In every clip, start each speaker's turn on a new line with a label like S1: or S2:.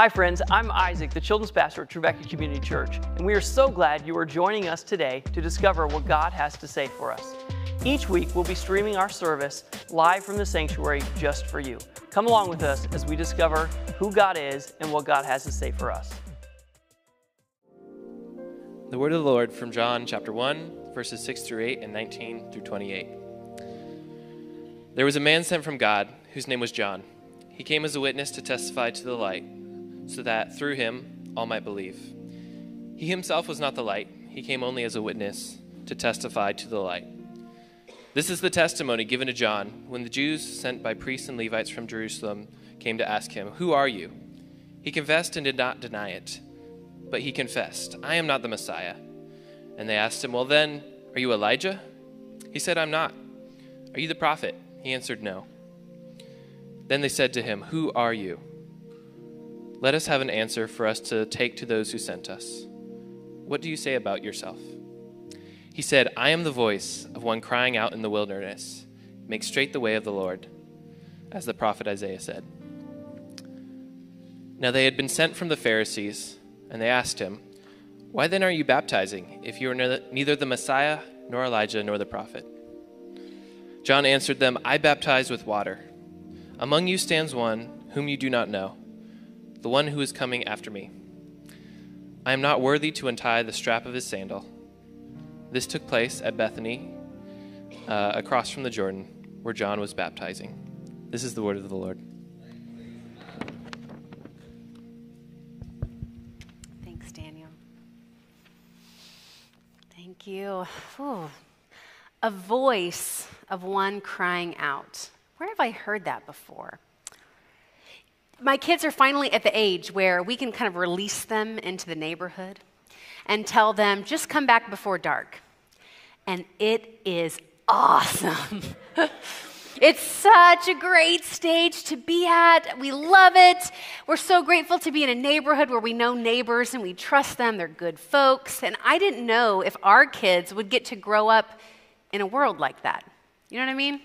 S1: Hi, friends. I'm Isaac, the children's pastor at Trevecca Community Church, and we are so glad you are joining us today to discover what God has to say for us. Each week, we'll be streaming our service live from the sanctuary just for you. Come along with us as we discover who God is and what God has to say for us.
S2: The word of the Lord from John chapter 1, verses 6 through 8 and 19 through 28. There was a man sent from God whose name was John. He came as a witness to testify to the light, so that through him all might believe. He himself was not the light, he came only as a witness to testify to the light. This is the testimony given to John when the Jews sent by priests and Levites from Jerusalem came to ask him, Who are you? He confessed and did not deny it. But he confessed, I am not the Messiah. And they asked him, Well, then, are you Elijah? He said, I'm not. Are you the prophet? He answered, No. Then they said to him, Who are you? Let us have an answer for us to take to those who sent us. What do you say about yourself? He said, I am the voice of one crying out in the wilderness, Make straight the way of the Lord, as the prophet Isaiah said. Now they had been sent from the Pharisees, and they asked him, Why then are you baptizing, if you are neither the Messiah, nor Elijah, nor the prophet? John answered them, I baptize with water. Among you stands one whom you do not know, the one who is coming after me. I am not worthy to untie the strap of his sandal. This took place at Bethany, uh, across from the Jordan, where John was baptizing. This is the word of the Lord.
S3: Thanks, Daniel. Thank you. Ooh. A voice of one crying out. Where have I heard that before? My kids are finally at the age where we can kind of release them into the neighborhood and tell them, just come back before dark. And it is awesome. it's such a great stage to be at. We love it. We're so grateful to be in a neighborhood where we know neighbors and we trust them. They're good folks. And I didn't know if our kids would get to grow up in a world like that. You know what I mean?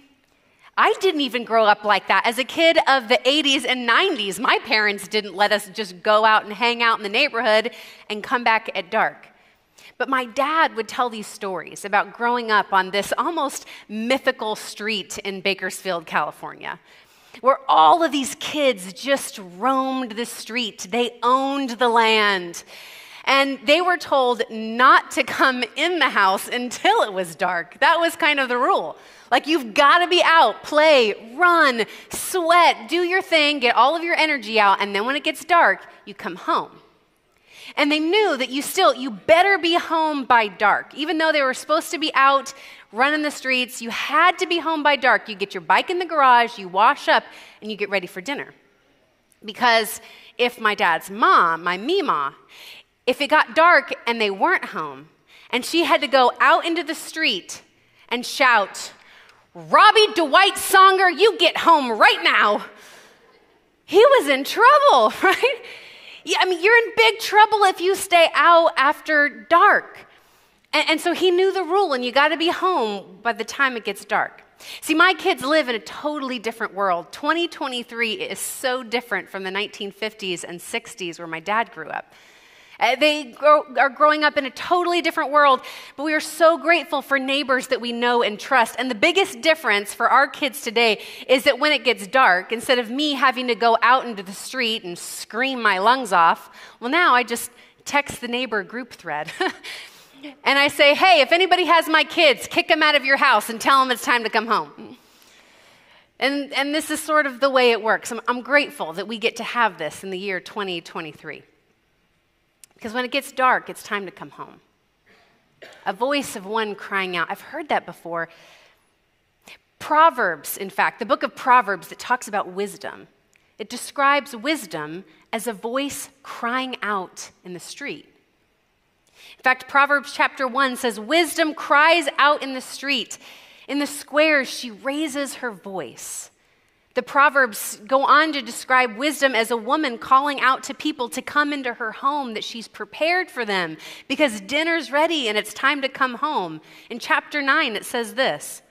S3: I didn't even grow up like that. As a kid of the 80s and 90s, my parents didn't let us just go out and hang out in the neighborhood and come back at dark. But my dad would tell these stories about growing up on this almost mythical street in Bakersfield, California, where all of these kids just roamed the street. They owned the land. And they were told not to come in the house until it was dark. That was kind of the rule. Like, you've got to be out, play, run, sweat, do your thing, get all of your energy out, and then when it gets dark, you come home. And they knew that you still, you better be home by dark. Even though they were supposed to be out running the streets, you had to be home by dark. You get your bike in the garage, you wash up, and you get ready for dinner. Because if my dad's mom, my Mima, if it got dark and they weren't home, and she had to go out into the street and shout, Robbie Dwight Songer, you get home right now. He was in trouble, right? Yeah, I mean, you're in big trouble if you stay out after dark. And, and so he knew the rule, and you got to be home by the time it gets dark. See, my kids live in a totally different world. 2023 is so different from the 1950s and 60s where my dad grew up. Uh, they grow, are growing up in a totally different world, but we are so grateful for neighbors that we know and trust. And the biggest difference for our kids today is that when it gets dark, instead of me having to go out into the street and scream my lungs off, well, now I just text the neighbor group thread. and I say, hey, if anybody has my kids, kick them out of your house and tell them it's time to come home. And, and this is sort of the way it works. I'm, I'm grateful that we get to have this in the year 2023. Because when it gets dark, it's time to come home. A voice of one crying out. I've heard that before. Proverbs, in fact, the book of Proverbs that talks about wisdom, it describes wisdom as a voice crying out in the street. In fact, Proverbs chapter 1 says, Wisdom cries out in the street. In the squares, she raises her voice. The Proverbs go on to describe wisdom as a woman calling out to people to come into her home, that she's prepared for them because dinner's ready and it's time to come home. In chapter 9, it says this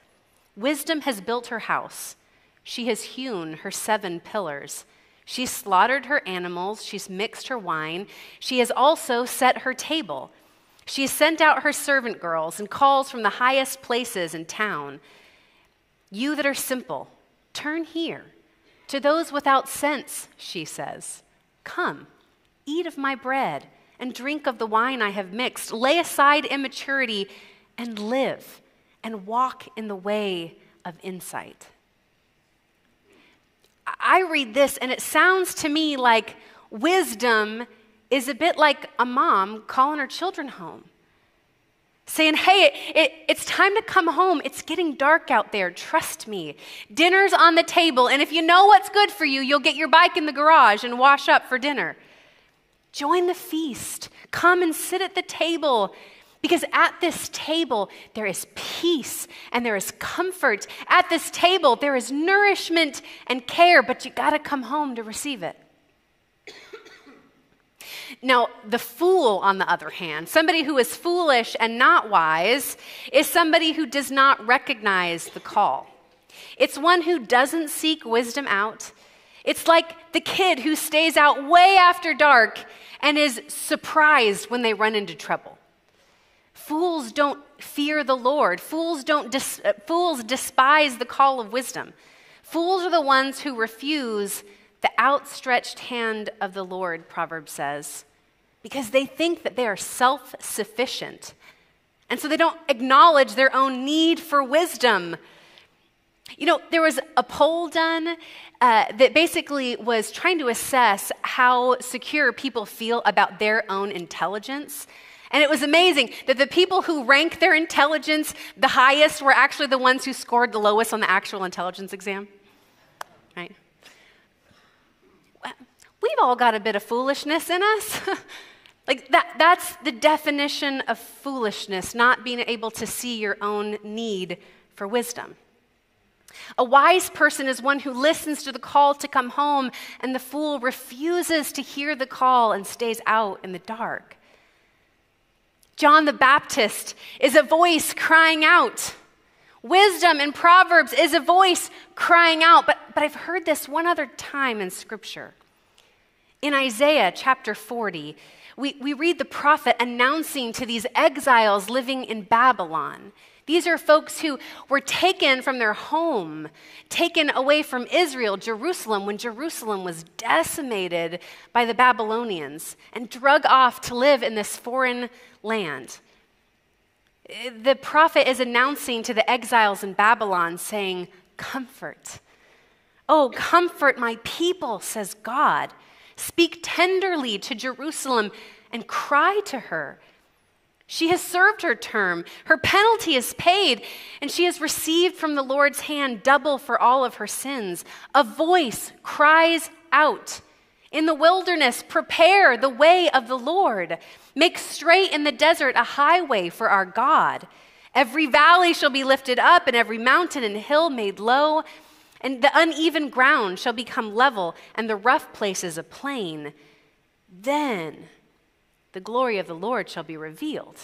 S3: Wisdom has built her house, she has hewn her seven pillars. She's slaughtered her animals, she's mixed her wine, she has also set her table. She has sent out her servant girls and calls from the highest places in town. You that are simple, turn here. To those without sense, she says, Come, eat of my bread and drink of the wine I have mixed. Lay aside immaturity and live and walk in the way of insight. I read this and it sounds to me like wisdom is a bit like a mom calling her children home. Saying, hey, it, it, it's time to come home. It's getting dark out there. Trust me. Dinner's on the table, and if you know what's good for you, you'll get your bike in the garage and wash up for dinner. Join the feast. Come and sit at the table because at this table, there is peace and there is comfort. At this table, there is nourishment and care, but you got to come home to receive it. Now, the fool, on the other hand, somebody who is foolish and not wise, is somebody who does not recognize the call. It's one who doesn't seek wisdom out. It's like the kid who stays out way after dark and is surprised when they run into trouble. Fools don't fear the Lord. Fools, don't dis- uh, fools despise the call of wisdom. Fools are the ones who refuse the outstretched hand of the Lord, Proverbs says, because they think that they are self sufficient. And so they don't acknowledge their own need for wisdom. You know, there was a poll done uh, that basically was trying to assess how secure people feel about their own intelligence. And it was amazing that the people who rank their intelligence the highest were actually the ones who scored the lowest on the actual intelligence exam. Right? We've all got a bit of foolishness in us. like that, that's the definition of foolishness, not being able to see your own need for wisdom. A wise person is one who listens to the call to come home, and the fool refuses to hear the call and stays out in the dark. John the Baptist is a voice crying out. Wisdom in Proverbs is a voice crying out. But, but I've heard this one other time in Scripture. In Isaiah chapter 40, we, we read the prophet announcing to these exiles living in Babylon. These are folks who were taken from their home, taken away from Israel, Jerusalem, when Jerusalem was decimated by the Babylonians, and drug off to live in this foreign land. The prophet is announcing to the exiles in Babylon, saying, Comfort. Oh, comfort my people, says God. Speak tenderly to Jerusalem and cry to her. She has served her term, her penalty is paid, and she has received from the Lord's hand double for all of her sins. A voice cries out in the wilderness, prepare the way of the Lord. Make straight in the desert a highway for our God. Every valley shall be lifted up, and every mountain and hill made low, and the uneven ground shall become level, and the rough places a plain. Then the glory of the Lord shall be revealed,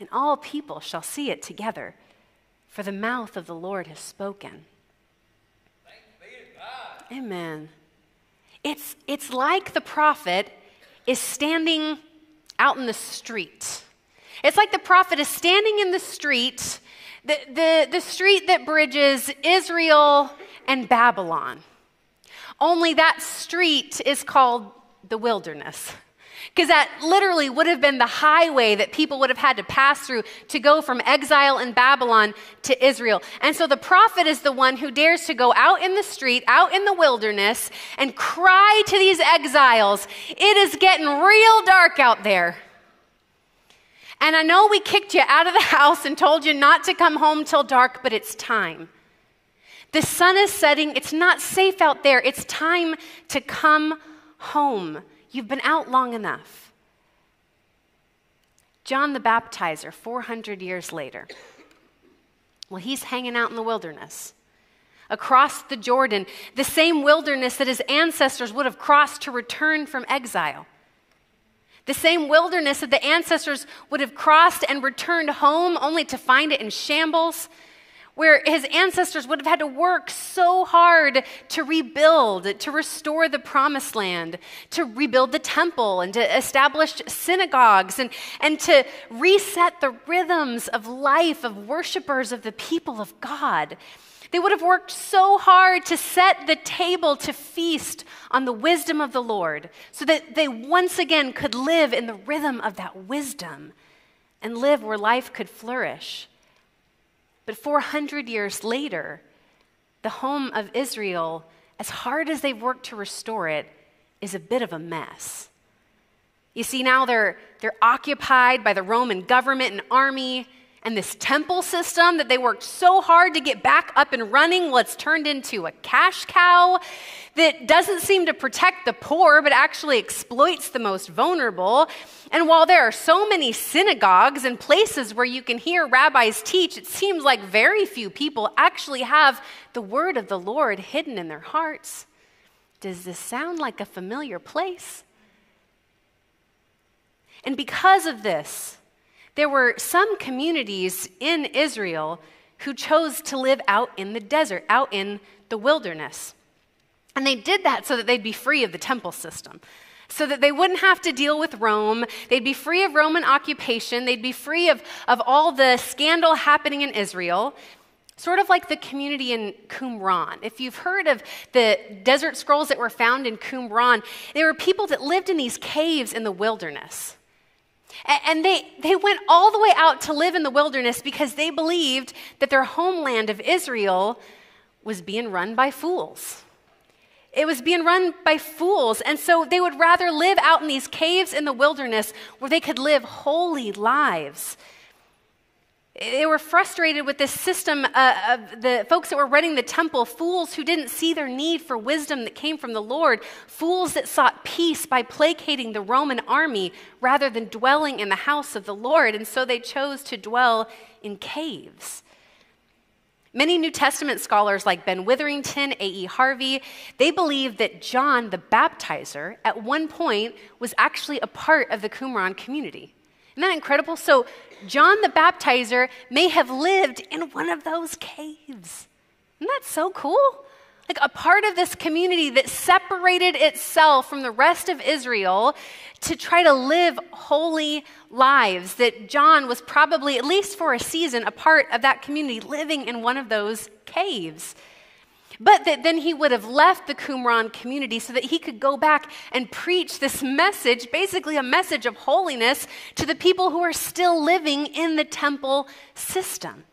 S3: and all people shall see it together, for the mouth of the Lord has spoken. Amen. It's, it's like the prophet is standing out in the street. It's like the prophet is standing in the street, the, the, the street that bridges Israel and Babylon. Only that street is called the wilderness. Because that literally would have been the highway that people would have had to pass through to go from exile in Babylon to Israel. And so the prophet is the one who dares to go out in the street, out in the wilderness, and cry to these exiles It is getting real dark out there. And I know we kicked you out of the house and told you not to come home till dark, but it's time. The sun is setting. It's not safe out there. It's time to come home. You've been out long enough. John the Baptizer, 400 years later, well, he's hanging out in the wilderness across the Jordan, the same wilderness that his ancestors would have crossed to return from exile. The same wilderness that the ancestors would have crossed and returned home only to find it in shambles. Where his ancestors would have had to work so hard to rebuild, to restore the promised land, to rebuild the temple, and to establish synagogues, and, and to reset the rhythms of life of worshipers of the people of God. They would have worked so hard to set the table to feast on the wisdom of the Lord so that they once again could live in the rhythm of that wisdom and live where life could flourish. But 400 years later, the home of Israel, as hard as they've worked to restore it, is a bit of a mess. You see, now they're, they're occupied by the Roman government and army, and this temple system that they worked so hard to get back up and running, well, it's turned into a cash cow that doesn't seem to protect the poor, but actually exploits the most vulnerable. And while there are so many synagogues and places where you can hear rabbis teach, it seems like very few people actually have the word of the Lord hidden in their hearts. Does this sound like a familiar place? And because of this, there were some communities in Israel who chose to live out in the desert, out in the wilderness. And they did that so that they'd be free of the temple system, so that they wouldn't have to deal with Rome. They'd be free of Roman occupation. They'd be free of, of all the scandal happening in Israel. Sort of like the community in Qumran. If you've heard of the desert scrolls that were found in Qumran, there were people that lived in these caves in the wilderness. And they, they went all the way out to live in the wilderness because they believed that their homeland of Israel was being run by fools. It was being run by fools. And so they would rather live out in these caves in the wilderness where they could live holy lives they were frustrated with this system uh, of the folks that were running the temple, fools who didn't see their need for wisdom that came from the Lord, fools that sought peace by placating the Roman army rather than dwelling in the house of the Lord. And so they chose to dwell in caves. Many New Testament scholars like Ben Witherington, A.E. Harvey, they believe that John the Baptizer at one point was actually a part of the Qumran community. Isn't that incredible? So John the Baptizer may have lived in one of those caves. Isn't that so cool? Like a part of this community that separated itself from the rest of Israel to try to live holy lives. That John was probably, at least for a season, a part of that community living in one of those caves. But that then he would have left the Qumran community so that he could go back and preach this message, basically a message of holiness, to the people who are still living in the temple system.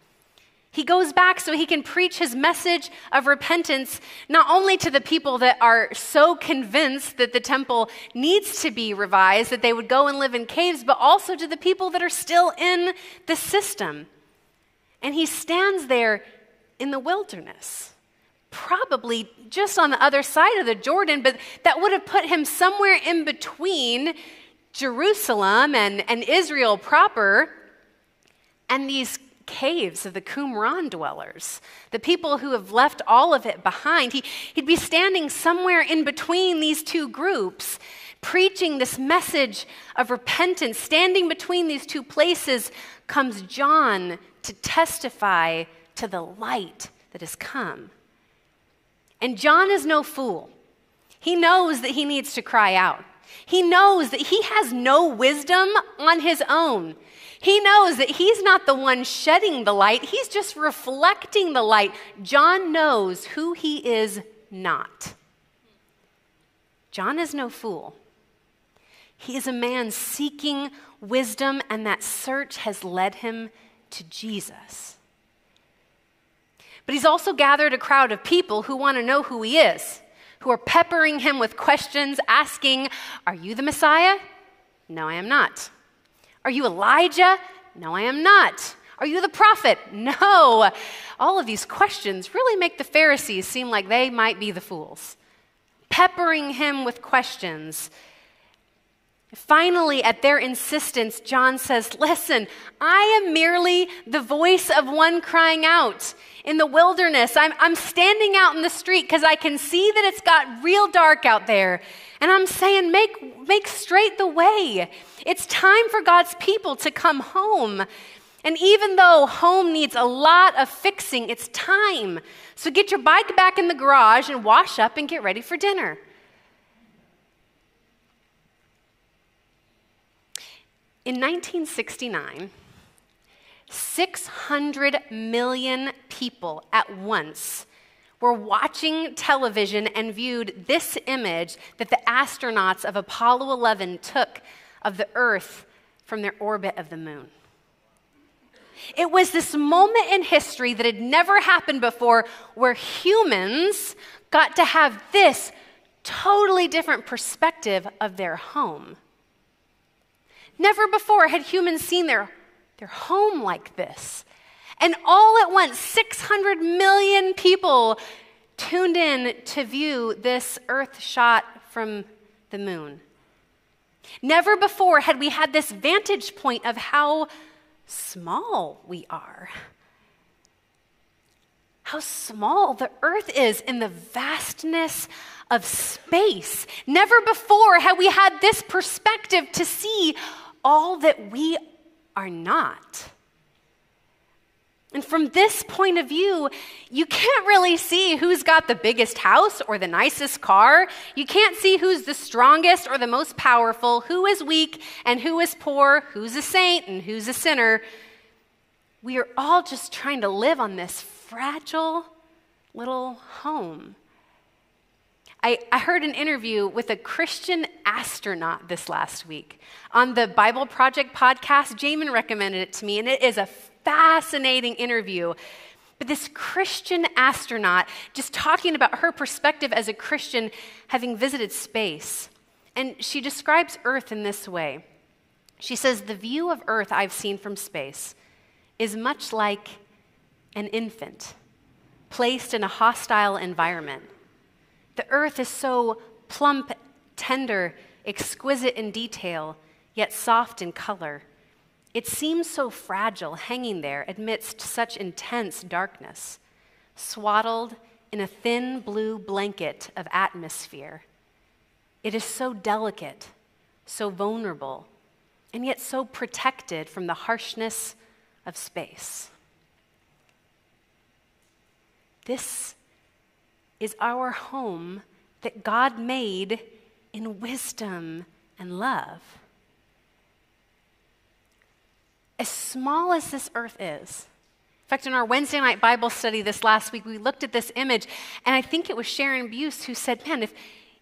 S3: He goes back so he can preach his message of repentance not only to the people that are so convinced that the temple needs to be revised that they would go and live in caves, but also to the people that are still in the system. And he stands there in the wilderness probably just on the other side of the Jordan, but that would have put him somewhere in between Jerusalem and, and Israel proper and these caves of the Qumran dwellers, the people who have left all of it behind. He, he'd be standing somewhere in between these two groups, preaching this message of repentance. Standing between these two places comes John to testify to the light that has come. And John is no fool. He knows that he needs to cry out. He knows that he has no wisdom on his own. He knows that he's not the one shedding the light, he's just reflecting the light. John knows who he is not. John is no fool. He is a man seeking wisdom, and that search has led him to Jesus. But he's also gathered a crowd of people who want to know who he is, who are peppering him with questions, asking, Are you the Messiah? No, I am not. Are you Elijah? No, I am not. Are you the prophet? No. All of these questions really make the Pharisees seem like they might be the fools, peppering him with questions. Finally, at their insistence, John says, Listen, I am merely the voice of one crying out in the wilderness. I'm, I'm standing out in the street because I can see that it's got real dark out there. And I'm saying, make, make straight the way. It's time for God's people to come home. And even though home needs a lot of fixing, it's time. So get your bike back in the garage and wash up and get ready for dinner. In 1969, 600 million people at once were watching television and viewed this image that the astronauts of Apollo 11 took of the Earth from their orbit of the moon. It was this moment in history that had never happened before where humans got to have this totally different perspective of their home. Never before had humans seen their, their home like this. And all at once, 600 million people tuned in to view this Earth shot from the moon. Never before had we had this vantage point of how small we are. How small the earth is in the vastness of space. Never before had we had this perspective to see all that we are not. And from this point of view, you can't really see who's got the biggest house or the nicest car. You can't see who's the strongest or the most powerful, who is weak and who is poor, who's a saint and who's a sinner. We are all just trying to live on this fragile little home. I, I, heard an interview with a Christian astronaut this last week on the Bible Project podcast. Jamin recommended it to me, and it is a fascinating interview. But this Christian astronaut just talking about her perspective as a Christian having visited space. And she describes Earth in this way She says, The view of Earth I've seen from space is much like an infant placed in a hostile environment. The earth is so plump, tender, exquisite in detail, yet soft in color. It seems so fragile hanging there amidst such intense darkness, swaddled in a thin blue blanket of atmosphere. It is so delicate, so vulnerable, and yet so protected from the harshness of space. This is our home that God made in wisdom and love as small as this earth is, in fact, in our Wednesday night Bible study this last week, we looked at this image, and I think it was Sharon Buse who said, Man, if,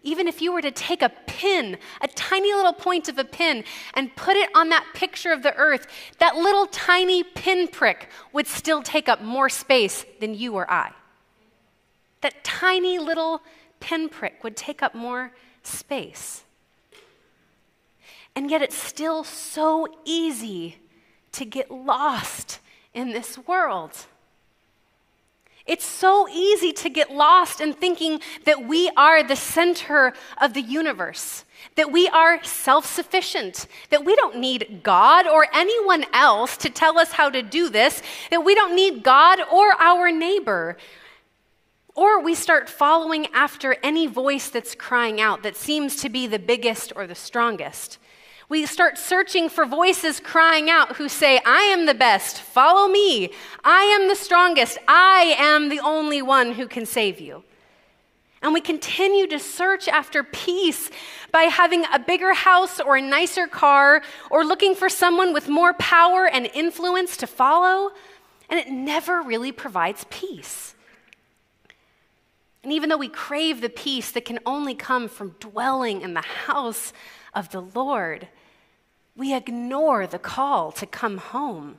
S3: even if you were to take a pin, a tiny little point of a pin, and put it on that picture of the earth, that little tiny pinprick would still take up more space than you or I. That tiny little pinprick would take up more space. And yet, it's still so easy to get lost in this world. It's so easy to get lost in thinking that we are the center of the universe, that we are self sufficient, that we don't need God or anyone else to tell us how to do this, that we don't need God or our neighbor. Or we start following after any voice that's crying out that seems to be the biggest or the strongest. We start searching for voices crying out who say, I am the best, follow me. I am the strongest. I am the only one who can save you. And we continue to search after peace by having a bigger house or a nicer car or looking for someone with more power and influence to follow. And it never really provides peace. And even though we crave the peace that can only come from dwelling in the house of the Lord, we ignore the call to come home.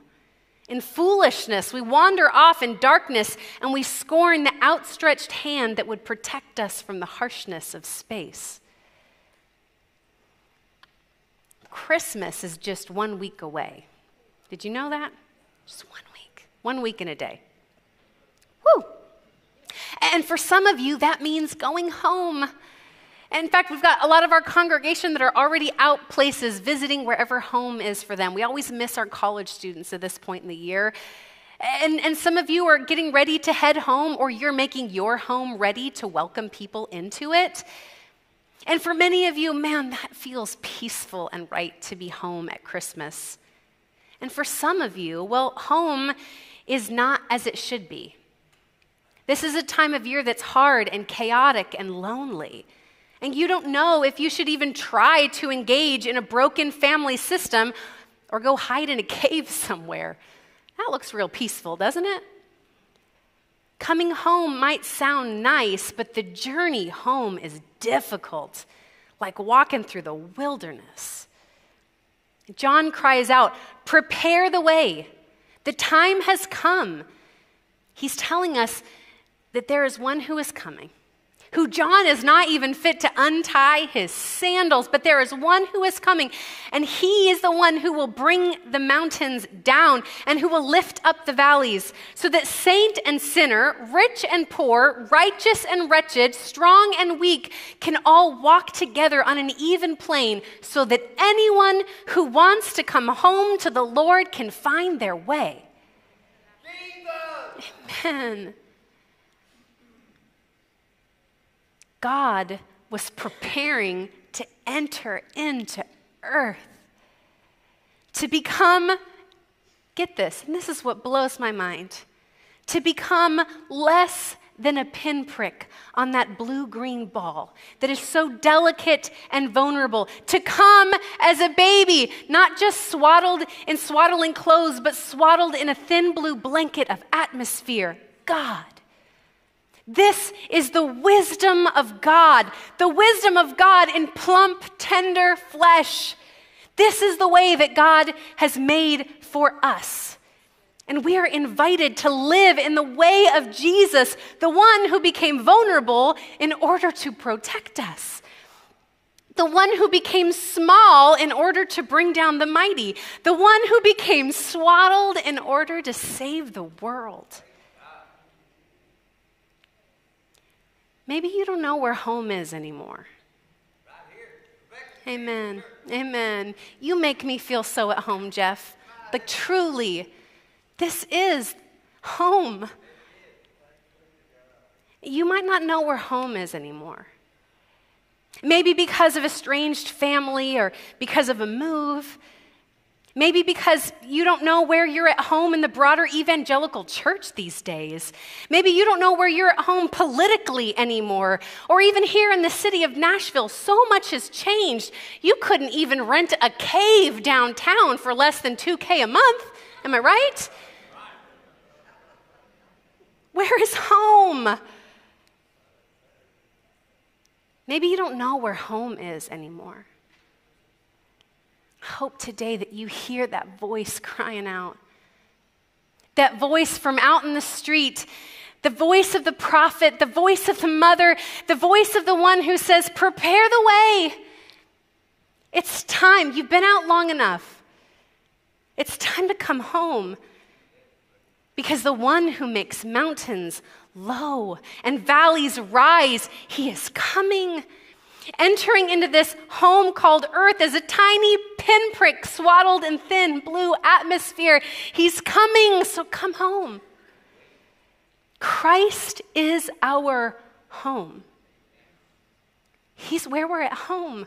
S3: In foolishness, we wander off in darkness and we scorn the outstretched hand that would protect us from the harshness of space. Christmas is just one week away. Did you know that? Just one week. One week in a day. And for some of you, that means going home. In fact, we've got a lot of our congregation that are already out places visiting wherever home is for them. We always miss our college students at this point in the year. And, and some of you are getting ready to head home, or you're making your home ready to welcome people into it. And for many of you, man, that feels peaceful and right to be home at Christmas. And for some of you, well, home is not as it should be. This is a time of year that's hard and chaotic and lonely. And you don't know if you should even try to engage in a broken family system or go hide in a cave somewhere. That looks real peaceful, doesn't it? Coming home might sound nice, but the journey home is difficult, like walking through the wilderness. John cries out, Prepare the way. The time has come. He's telling us that there is one who is coming who John is not even fit to untie his sandals, but there is one who is coming, and he is the one who will bring the mountains down and who will lift up the valleys, so that saint and sinner, rich and poor, righteous and wretched, strong and weak can all walk together on an even plane, so that anyone who wants to come home to the Lord can find their way. Amen. God was preparing to enter into earth, to become, get this, and this is what blows my mind, to become less than a pinprick on that blue green ball that is so delicate and vulnerable. To come as a baby, not just swaddled in swaddling clothes, but swaddled in a thin blue blanket of atmosphere. God this is the wisdom of God, the wisdom of God in plump, tender flesh. This is the way that God has made for us. And we are invited to live in the way of Jesus, the one who became vulnerable in order to protect us. The one who became small in order to bring down the mighty. The one who became swaddled in order to save the world. Maybe you don't know where home is anymore. Amen. Amen. You make me feel so at home, Jeff. Like, truly, this is home. You might not know where home is anymore. Maybe because of estranged family or because of a move. Maybe because you don't know where you're at home in the broader evangelical church these days. Maybe you don't know where you're at home politically anymore. Or even here in the city of Nashville, so much has changed. You couldn't even rent a cave downtown for less than 2K a month. Am I right? Where is home? Maybe you don't know where home is anymore hope today that you hear that voice crying out. That voice from out in the street, the voice of the prophet, the voice of the mother, the voice of the one who says, Prepare the way. It's time. You've been out long enough. It's time to come home. Because the one who makes mountains low and valleys rise, he is coming entering into this home called Earth as a tiny pinprick swaddled in thin blue atmosphere. He's coming, so come home. Christ is our home. He's where we're at home.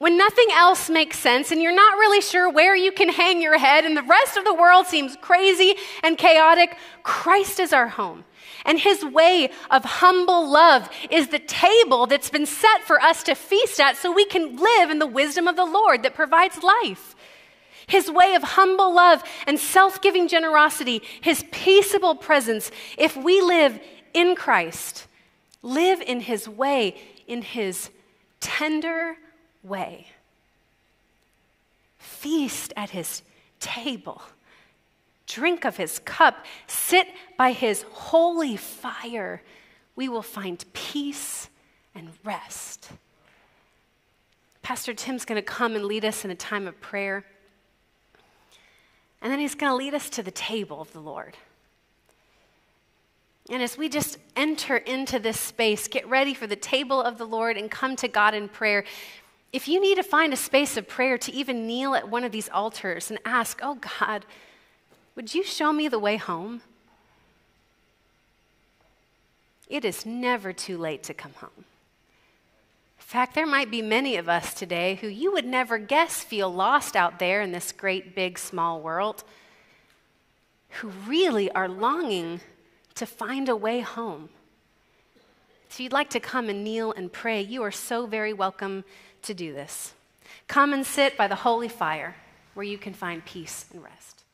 S3: When nothing else makes sense and you're not really sure where you can hang your head and the rest of the world seems crazy and chaotic, Christ is our home. And his way of humble love is the table that's been set for us to feast at so we can live in the wisdom of the Lord that provides life. His way of humble love and self giving generosity, his peaceable presence, if we live in Christ, live in his way, in his tender way, feast at his table drink of his cup, sit by his holy fire, we will find peace and rest. Pastor Tim's going to come and lead us in a time of prayer. And then he's going to lead us to the table of the Lord. And as we just enter into this space, get ready for the table of the Lord and come to God in prayer. If you need to find a space of prayer to even kneel at one of these altars and ask, oh God, would you show me the way home? It is never too late to come home. In fact, there might be many of us today who you would never guess feel lost out there in this great, big, small world, who really are longing to find a way home. If you'd like to come and kneel and pray, you are so very welcome to do this. Come and sit by the holy fire where you can find peace and rest.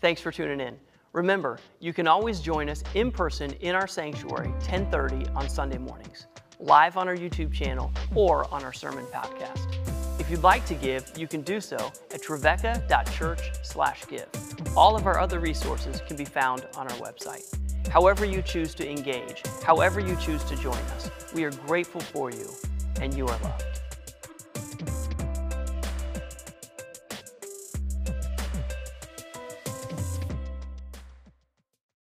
S1: Thanks for tuning in. Remember, you can always join us in person in our sanctuary 1030 on Sunday mornings, live on our YouTube channel or on our sermon podcast. If you'd like to give, you can do so at trevecca.church/give. All of our other resources can be found on our website. However you choose to engage, however you choose to join us, we are grateful for you and you are loved.